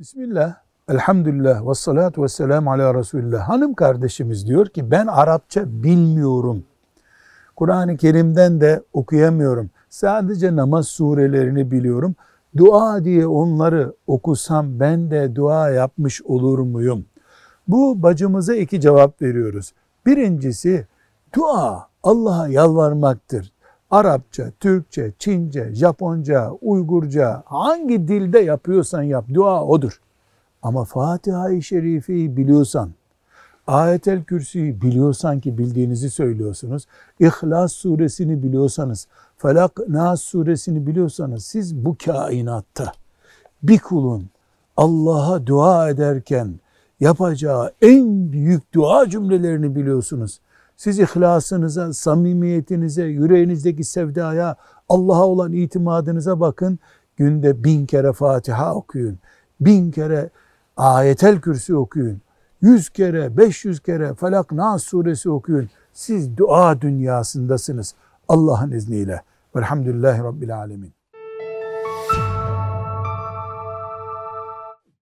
Bismillah, elhamdülillah ve salatu ve selamu ala Resulillah. Hanım kardeşimiz diyor ki ben Arapça bilmiyorum. Kur'an-ı Kerim'den de okuyamıyorum. Sadece namaz surelerini biliyorum. Dua diye onları okusam ben de dua yapmış olur muyum? Bu bacımıza iki cevap veriyoruz. Birincisi dua Allah'a yalvarmaktır. Arapça, Türkçe, Çince, Japonca, Uygurca hangi dilde yapıyorsan yap dua odur. Ama Fatiha-i Şerife'yi biliyorsan, Ayetel Kürsi'yi biliyorsan ki bildiğinizi söylüyorsunuz. İhlas suresini biliyorsanız, Felak Nas suresini biliyorsanız siz bu kainatta bir kulun Allah'a dua ederken yapacağı en büyük dua cümlelerini biliyorsunuz. Siz ihlasınıza, samimiyetinize, yüreğinizdeki sevdaya, Allah'a olan itimadınıza bakın. Günde bin kere Fatiha okuyun. Bin kere ayetel kürsü okuyun. Yüz kere, beş yüz kere Felak Nas suresi okuyun. Siz dua dünyasındasınız Allah'ın izniyle. Velhamdülillahi Rabbil Alemin.